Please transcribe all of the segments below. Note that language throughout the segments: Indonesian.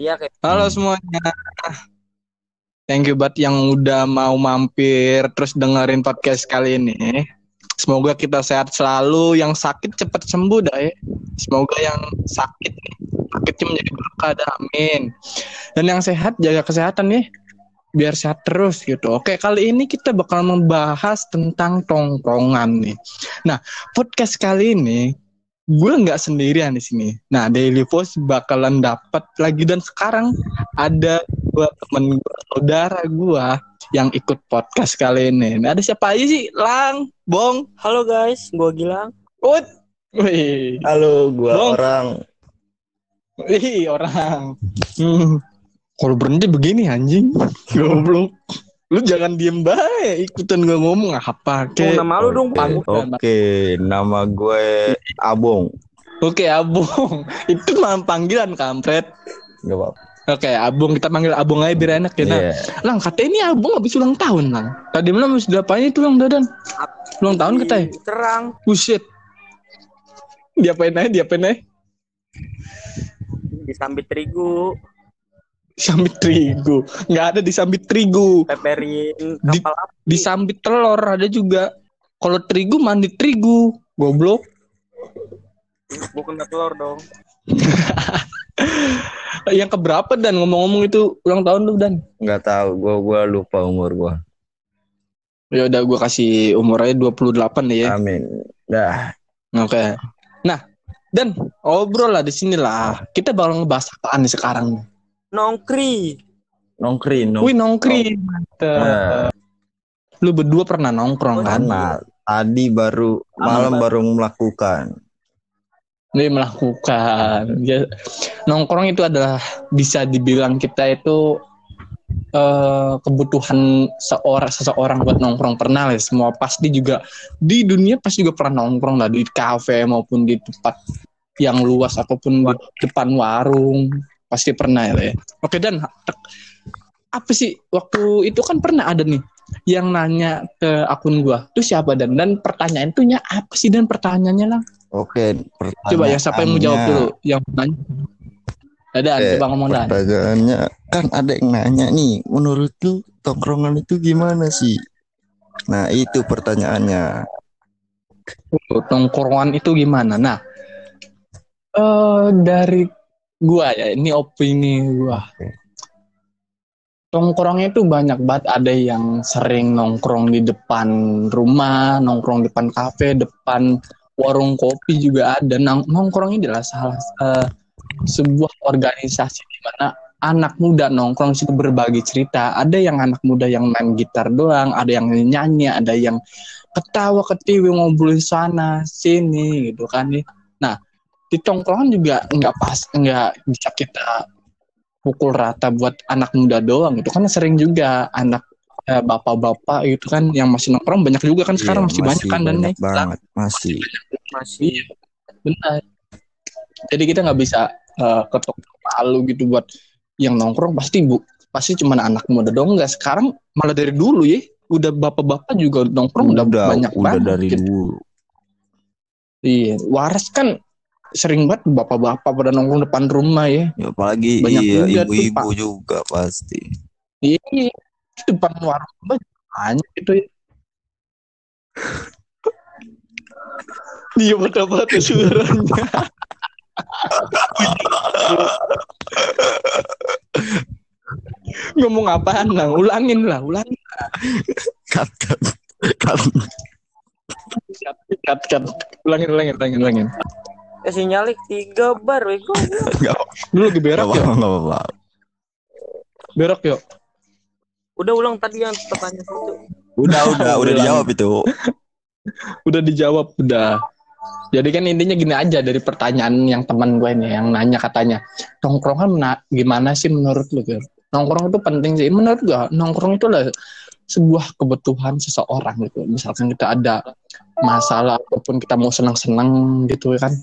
Iya kayak Halo semuanya. Thank you buat yang udah mau mampir terus dengerin podcast kali ini. Semoga kita sehat selalu, yang sakit cepat sembuh dah ya. Semoga yang sakit nih, sakitnya menjadi berkah dah, amin. Dan yang sehat jaga kesehatan nih, biar sehat terus gitu. Oke, kali ini kita bakal membahas tentang tongkrongan nih. Nah, podcast kali ini gue nggak sendirian di sini. Nah, Daily Post bakalan dapat lagi dan sekarang ada dua temen gue, saudara gue yang ikut podcast kali ini. Nah, ada siapa aja sih? Lang, Bong, Halo guys, gua Gilang. Ut. Wih, Halo, gua Bong. orang. wih orang. Hmm. Kalau berhenti begini anjing, goblok. Lu jangan diem bae, ikutan gue ngomong apa Bung, ke. nama lu dong, Oke, Bang. Oke, nama gue Abong. Oke, Abung. Itu mah panggilan kampret. Gak apa-apa. Oke, Abung kita panggil Abung aja biar enak ya. Nah, Iya. Lang, katanya ini Abung habis ulang tahun, Lang. Tadi malam habis diapain itu Lang Dadan? Ulang tahun katanya. Terang. Buset. Diapain aja, diapain aja. Disambit terigu, Sambit terigu. Nggak ada disambit terigu. peperin Di- kapal api. Disambit telur ada juga. Kalau terigu mandi terigu. Goblok. Bukan telur dong. Yang keberapa dan ngomong-ngomong itu ulang tahun lu dan? Nggak tahu, gua gua lupa umur gua. Ya udah gua kasih umur aja 28 deh ya. Amin. Dah. Oke. Nah, dan obrol lah di sini lah. Kita bakal ngebahas apaan nih sekarang? Nongkri. Nongkri, nong. Wih nongkri. Mantep. Nah, Lu berdua pernah nongkrong kan? tadi baru malam baru melakukan. Ini melakukan. Ya, nongkrong itu adalah bisa dibilang kita itu eh, kebutuhan seorang seseorang buat nongkrong pernah lah. Semua pasti juga di dunia pasti juga pernah nongkrong lah di kafe maupun di tempat yang luas ataupun di depan warung pasti pernah ya. ya. Oke dan apa sih waktu itu kan pernah ada nih yang nanya ke akun gua tuh siapa dan dan pertanyaan tuhnya apa sih dan pertanyaannya lah Oke, Coba ya siapa yang mau jawab dulu? Yang nanya. Ada, Eh, coba ngomong Dan. Pertanyaannya kan ada yang nanya nih, menurut lu tongkrongan itu gimana sih? Nah, itu pertanyaannya. Tongkrongan itu gimana? Nah, eh dari gua ya, ini opini gua. Tongkrongnya itu banyak banget. Ada yang sering nongkrong di depan rumah, nongkrong di depan kafe, depan warung kopi juga ada. Nong nongkrong ini adalah salah eh, sebuah organisasi di mana anak muda nongkrong situ berbagi cerita. Ada yang anak muda yang main gitar doang, ada yang nyanyi, ada yang ketawa ketiwi ngobrol sana sini gitu kan nih. Nah di tongkrongan juga nggak pas nggak bisa kita pukul rata buat anak muda doang gitu kan sering juga anak eh, bapak-bapak gitu kan yang masih nongkrong banyak juga kan sekarang Iya, masih, banyak kan dan banyak naik banget, masih. Masih. Iya, benar. Jadi kita nggak bisa eh, ketok palu gitu buat yang nongkrong pasti bu pasti cuma anak muda dong nggak sekarang malah dari dulu ya udah bapak-bapak juga nongkrong udah, banyak udah banget dari gitu. dulu. Iya, waras kan sering banget bapak-bapak pada nongkrong depan rumah ya. Ya, apalagi Banyak iya, juga tuh, ibu-ibu Pak. juga pasti. Iya, di depan warung banyak gitu ya. Dia banget suaranya. Ngomong apaan lah? Ulangin lah, ulangin. Cut, cut, cut. Cut, cut. Ulangin, ulangin, ulangin, ulangin. Eh sinyalik tiga bar wego. Nggak apa- Dulu lagi berak yuk. apa-apa, nggak apa-apa. Berak yuk. Udah ulang tadi yang pertanyaan itu. Udah, udah, udah dijawab itu. Udah dijawab, udah. Jadi kan intinya gini aja dari pertanyaan yang teman gue nih yang nanya katanya nongkrongan mena- gimana sih menurut lu? Gir? Nongkrong itu penting sih menurut gue. Nongkrong itu adalah sebuah kebutuhan seseorang gitu. Misalkan kita ada masalah ataupun kita mau senang-senang gitu kan,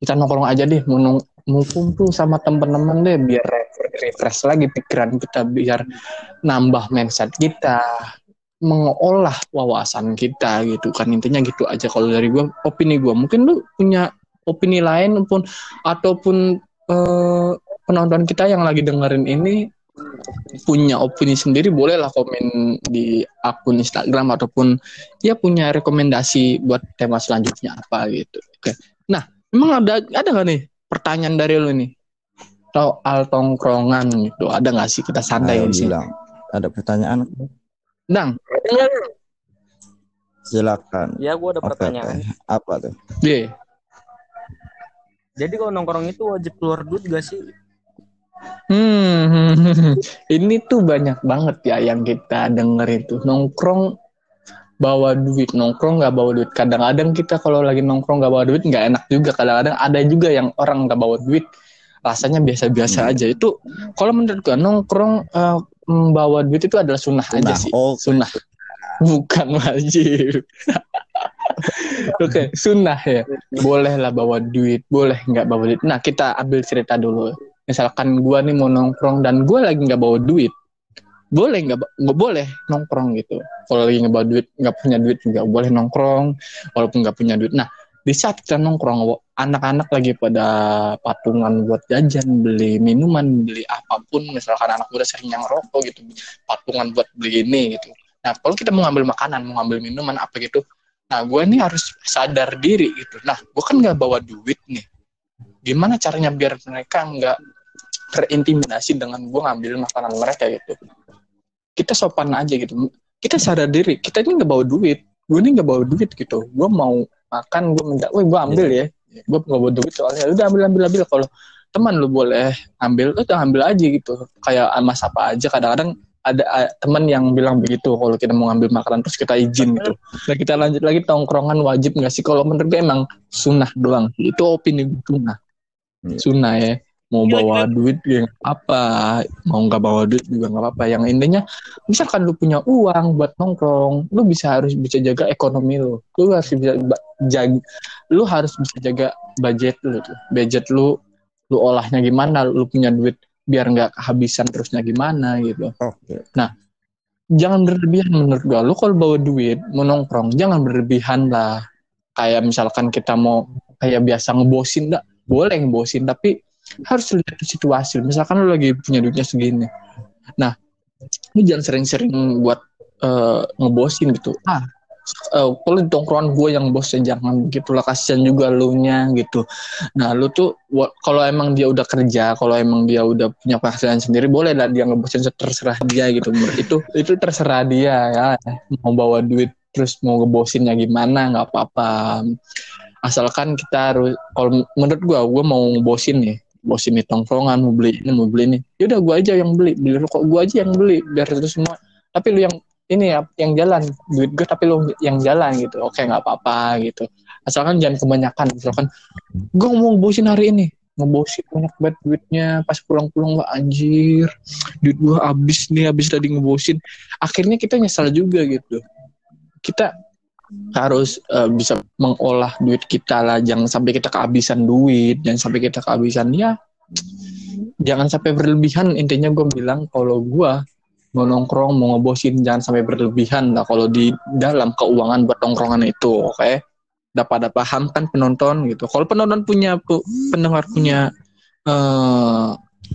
kita nongkrong aja deh, mau kumpul sama temen-temen deh biar re- refresh lagi pikiran kita, biar nambah mindset kita, mengolah wawasan kita gitu kan intinya gitu aja kalau dari gue opini gue mungkin lu punya opini lain pun ataupun eh, penonton kita yang lagi dengerin ini punya opini sendiri bolehlah komen di akun Instagram ataupun ya punya rekomendasi buat tema selanjutnya apa gitu. Oke. Nah, emang ada ada nggak nih pertanyaan dari lu nih? Soal tongkrongan gitu. Ada nggak sih kita santai Ayo di sini? bilang. Ada pertanyaan? Dang, Silakan. Ya gue ada Oke, pertanyaan. oke. Apa tuh? Iya. Jadi kalau nongkrong itu wajib keluar duit gak sih? Hmm, ini tuh banyak banget ya yang kita denger itu nongkrong bawa duit nongkrong nggak bawa duit. Kadang-kadang kita kalau lagi nongkrong nggak bawa duit nggak enak juga. Kadang-kadang ada juga yang orang nggak bawa duit. Rasanya biasa-biasa aja. Itu kalau menurut gua nongkrong eh, membawa duit itu adalah sunnah aja sih. Oh, sunnah. Bukan wajib. Oke sunnah ya. Boleh lah bawa duit boleh nggak bawa duit. Nah kita ambil cerita dulu. Misalkan gua nih mau nongkrong dan gua lagi nggak bawa duit boleh nggak nggak boleh nongkrong gitu. Kalau lagi nggak duit nggak punya duit juga boleh nongkrong walaupun nggak punya duit. Nah di saat kita nongkrong anak-anak lagi pada patungan buat jajan beli minuman beli apa pun misalkan anak muda sering yang rokok gitu patungan buat beli ini gitu. Nah kalau kita mau ngambil makanan mau ngambil minuman apa gitu nah gue nih harus sadar diri gitu. Nah gue kan nggak bawa duit nih. Gimana caranya biar mereka nggak terintimidasi dengan gue ngambil makanan mereka gitu kita sopan aja gitu. Kita sadar diri kita ini nggak bawa duit. Gue ini nggak bawa duit gitu. Gue mau makan gue minta woi gue ambil ya. Gue nggak bawa duit soalnya. Udah ambil ambil ambil. Kalau teman lu boleh ambil udah ambil aja gitu. Kayak mas apa aja. Kadang-kadang ada uh, teman yang bilang begitu kalau kita mau ngambil makanan terus kita izin gitu. Nah kita lanjut lagi tongkrongan wajib nggak sih? Kalau menurut gue emang sunnah doang. Itu opini gue sunnah. Iya. sunnah ya mau bawa duit ya nggak apa mau nggak bawa duit juga nggak apa-apa. Yang intinya misalkan lu punya uang buat nongkrong lu bisa harus bisa jaga ekonomi lu. Lu harus bisa jaga lu harus bisa jaga budget lu tuh. Budget lu lu olahnya gimana lu punya duit biar nggak kehabisan terusnya gimana gitu. Oke. jangan berlebihan menurut gua. Lu kalau bawa duit mau nongkrong jangan berlebihan lah. Kayak misalkan kita mau kayak biasa ngebosin enggak boleh ngebosin tapi harus lihat situasi. Misalkan lu lagi punya duitnya segini. Nah lu jangan sering-sering buat eh, ngebosin gitu. Ah. Eh, kalau di tongkrongan gue yang bosnya jangan gitu lah. Kasihan juga lu nya gitu. Nah lu tuh kalau emang dia udah kerja kalau emang dia udah punya penghasilan sendiri boleh lah dia ngebosin terserah dia gitu. Itu itu terserah dia ya. Mau bawa duit terus mau ngebosinnya gimana nggak apa-apa. Asalkan kita harus kalau menurut gua gua mau ngebosin nih bosin di tongkrongan mau beli ini mau beli ini. Yaudah gua aja yang beli. Beli rokok gua aja yang beli biar itu semua. Tapi lu yang ini ya yang jalan. Duit gue tapi lu yang jalan gitu. Oke nggak apa-apa gitu. Asalkan jangan kebanyakan. Misalkan gue mau ngebosin hari ini. Ngebosin banyak banget duitnya. Pas pulang-pulang wah anjir. Duit gua habis nih habis tadi ngebosin akhirnya kita nyesal juga gitu. Kita harus eh, bisa mengolah duit kita lah. Jangan sampai kita kehabisan duit. Jangan sampai kita kehabisan. Ya jangan sampai berlebihan. Intinya gue bilang kalau gue mau nongkrong mau ngebosin jangan sampai berlebihan lah. Kalau di dalam keuangan buat nongkrongan itu oke? Udah pada paham kan penonton gitu. Kalau penonton punya pu- pendengar punya eh,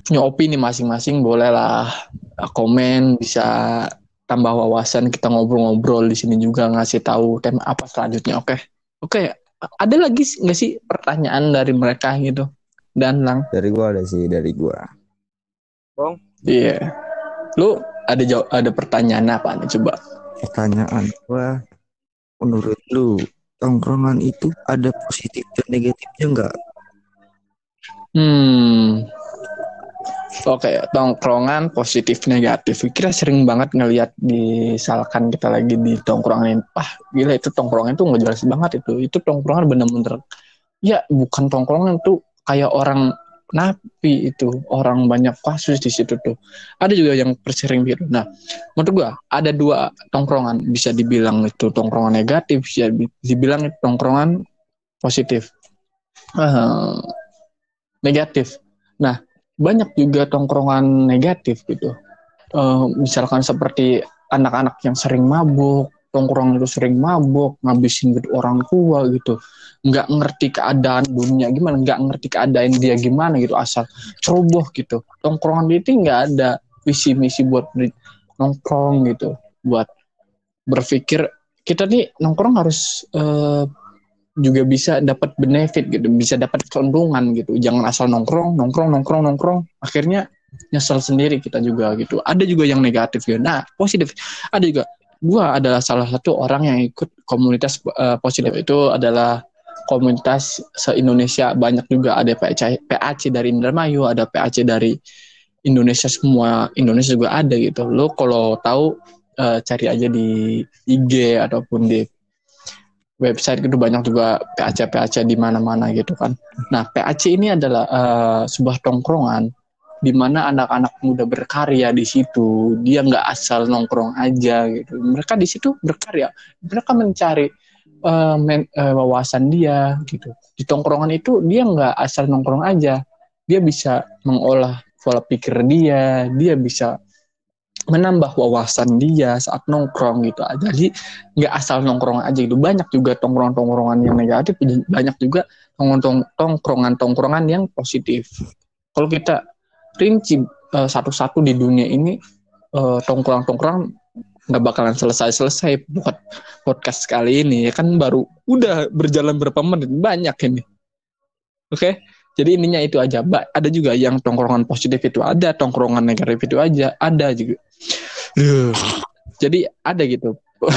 punya opini masing-masing bolehlah eh, komen bisa tambah wawasan kita ngobrol-ngobrol di sini juga ngasih tahu tema apa selanjutnya oke oke ada lagi nggak sih pertanyaan dari mereka gitu dan lang Dari gua ada sih dari gua. iya lu ada jawab ada pertanyaan apa nih coba Pertanyaan gua menurut lu tongkrongan itu ada positif dan negatifnya enggak? Hmm. Oke, tongkrongan positif negatif. Kira sering banget ngelihat misalkan kita lagi di tongkrongan, wah gila itu tongkrongan itu nggak jelas banget itu. Itu tongkrongan bener-bener, ya bukan tongkrongan tuh kayak orang napi itu, orang banyak kasus di situ tuh. Ada juga yang persering gitu. Nah, menurut gua ada dua tongkrongan bisa dibilang itu tongkrongan negatif, bisa di- dibilang itu tongkrongan positif. Eh, negatif. Nah, banyak juga tongkrongan negatif gitu. Eh, misalkan seperti anak-anak yang sering mabuk, tongkrong itu sering mabok, ngabisin duit orang tua gitu. Nggak ngerti keadaan dunia gimana, nggak ngerti keadaan dia gimana gitu, asal ceroboh gitu. Tongkrongan itu nggak ada visi misi buat nongkrong gitu, buat berpikir kita nih nongkrong harus eh, juga bisa dapat benefit gitu, bisa dapat keuntungan gitu. Jangan asal nongkrong, nongkrong, nongkrong, nongkrong. Akhirnya nyesel sendiri kita juga gitu. Ada juga yang negatif ya. Nah, positif ada juga. Gua adalah salah satu orang yang ikut komunitas eh, positif itu adalah komunitas se-Indonesia banyak juga ada PAC, PAC dari Indramayu, ada PAC dari Indonesia semua Indonesia juga ada gitu. Lo kalau tahu eh, cari aja di IG ataupun di website gitu banyak juga PAC PAC di mana-mana gitu kan. Nah, PAC ini adalah eh, sebuah tongkrongan di mana anak-anak muda berkarya di situ. Dia nggak asal nongkrong aja gitu. Mereka di situ berkarya. Mereka mencari eh, men- eh, wawasan dia gitu. Di tongkrongan itu dia nggak asal nongkrong aja. Dia bisa mengolah pola pikir dia. Dia bisa menambah wawasan dia saat nongkrong gitu. Jadi nggak asal nongkrong aja gitu. Banyak juga tongkrongan-tongkrongan yang negatif, banyak juga tongkrong- tongkrongan-tongkrongan yang positif. Kalau kita rinci eh, satu-satu di dunia ini eh, tongkrongan-tongkrongan nggak bakalan selesai-selesai buat podcast kali ini ya kan baru udah berjalan berapa menit banyak ini. Oke. Jadi ininya itu aja. Ada juga yang tongkrongan positif itu ada, tongkrongan negatif itu aja ada juga. Jadi ada gitu.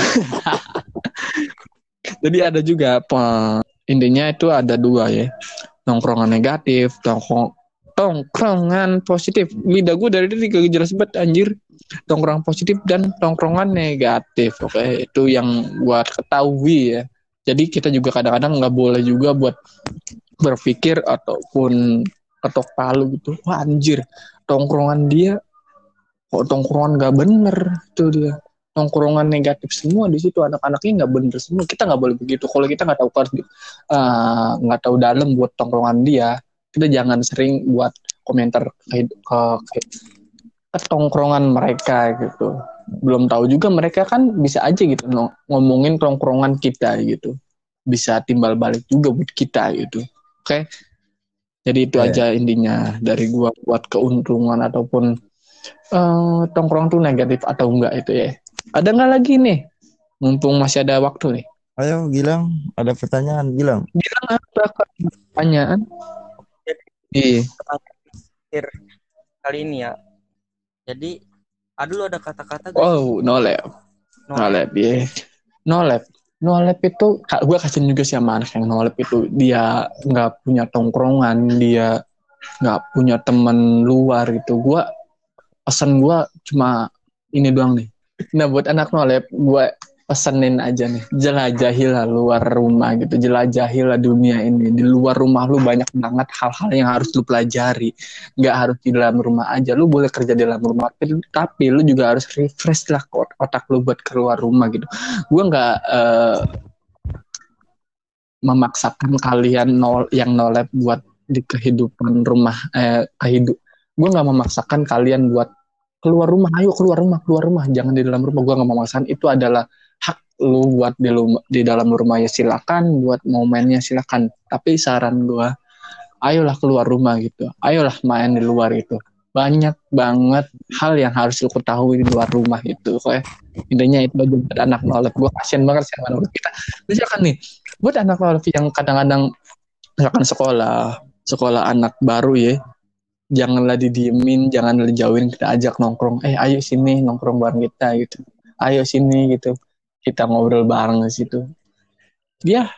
Jadi ada juga intinya itu ada dua ya. Tongkrongan negatif, tongkrong tongkrongan positif. Lidah gue dari tadi gak jelas banget anjir. Tongkrongan positif dan tongkrongan negatif. Oke, itu yang buat ketahui ya. Jadi kita juga kadang-kadang nggak boleh juga buat berpikir ataupun ketok palu gitu. Wah anjir, tongkrongan dia kok tongkrongan nggak bener? Itu dia. Tongkrongan negatif semua di situ anak-anaknya nggak bener semua. Kita nggak boleh begitu. Kalau kita nggak tahu eh, nggak tahu dalam buat tongkrongan dia kita jangan sering buat komentar ke, ke, ke, ke tongkrongan mereka gitu. Belum tahu juga mereka kan bisa aja gitu ngomongin tongkrongan kita gitu. Bisa timbal balik juga buat kita gitu oke. Jadi itu Iya. aja intinya dari gua buat keuntungan ataupun eh, tongkrong tuh negatif atau enggak itu ya. Ada nggak lagi nih? Mumpung masih ada waktu nih. Ayo Gilang, ada pertanyaan Gilang. bilang apa pertanyaan. Iya. Akhir kali ini ya. Jadi ada lu ada kata-kata oh no lab. No. no lab ya no lab no lab itu gue kasihan juga sih sama anak yang no lab itu. Dia nggak punya tongkrongan dia nggak punya teman luar gitu. Gue pesan gue cuma ini doang nih. Nah buat anak no lab gue pesenin aja nih jelajahilah luar rumah gitu jelajahilah dunia ini. Di luar rumah lu banyak banget hal-hal yang harus lu pelajari. Nggak harus di dalam rumah aja lu boleh kerja di dalam rumah tapi, tapi lu juga harus refresh lah ot- otak lu buat keluar rumah gitu. Gue nggak eh, memaksakan kalian nol yang nolep buat di kehidupan rumah eh kehidup gue nggak memaksakan kalian buat keluar rumah. Ayo keluar rumah keluar rumah jangan di dalam rumah. Gue nggak memaksakan itu adalah lu buat di, di dalam rumah ya silakan buat mau mainnya silakan. Tapi saran gue ayolah keluar rumah gitu. Ayolah main di luar itu. Banyak banget hal yang harus lu ketahui di luar rumah itu kayak intinya itu buat anak nolep gue kasian banget sih nolep kita misalkan nih buat anak nolep yang kadang-kadang misalkan sekolah sekolah anak baru ya janganlah didiemin janganlah dijauhin kita ajak nongkrong. Eh ayo sini nongkrong bareng kita gitu. Ayo sini gitu kita ngobrol bareng di situ dia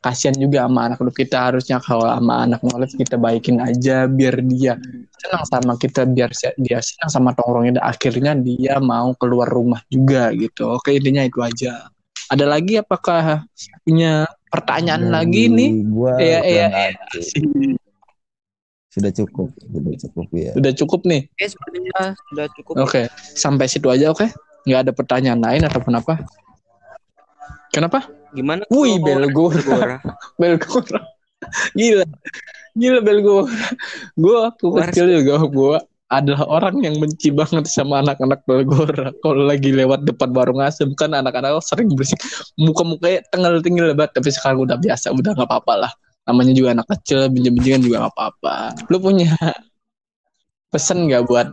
kasihan juga sama anak lu kita harusnya kalau sama anak nolep kita baikin aja biar dia senang sama kita biar dia senang sama tongkrongnya dan akhirnya dia mau keluar rumah juga gitu oke intinya itu aja ada lagi apakah punya pertanyaan lagi nih Gua Iya, iya, ada. Sudah cukup, sudah cukup ya. udah cukup nih Oke, sepertinya sudah cukup. Oke, sampai situ aja oke? Nggak ada pertanyaan lain ataupun apa? Kenapa? Gimana? Wih, Belgora. Belgora? Gila. Gila Belgora. Gua waktu kecil juga gua adalah orang yang benci banget sama anak-anak Belgora. Kalau lagi lewat depan warung asem kan anak-anak sering berisik. Muka-mukanya tengil-tengil banget. Tapi sekarang udah biasa, udah nggak apa-apa lah. Namanya juga anak kecil, benci-bencian juga nggak apa-apa. Lu punya pesan nggak buat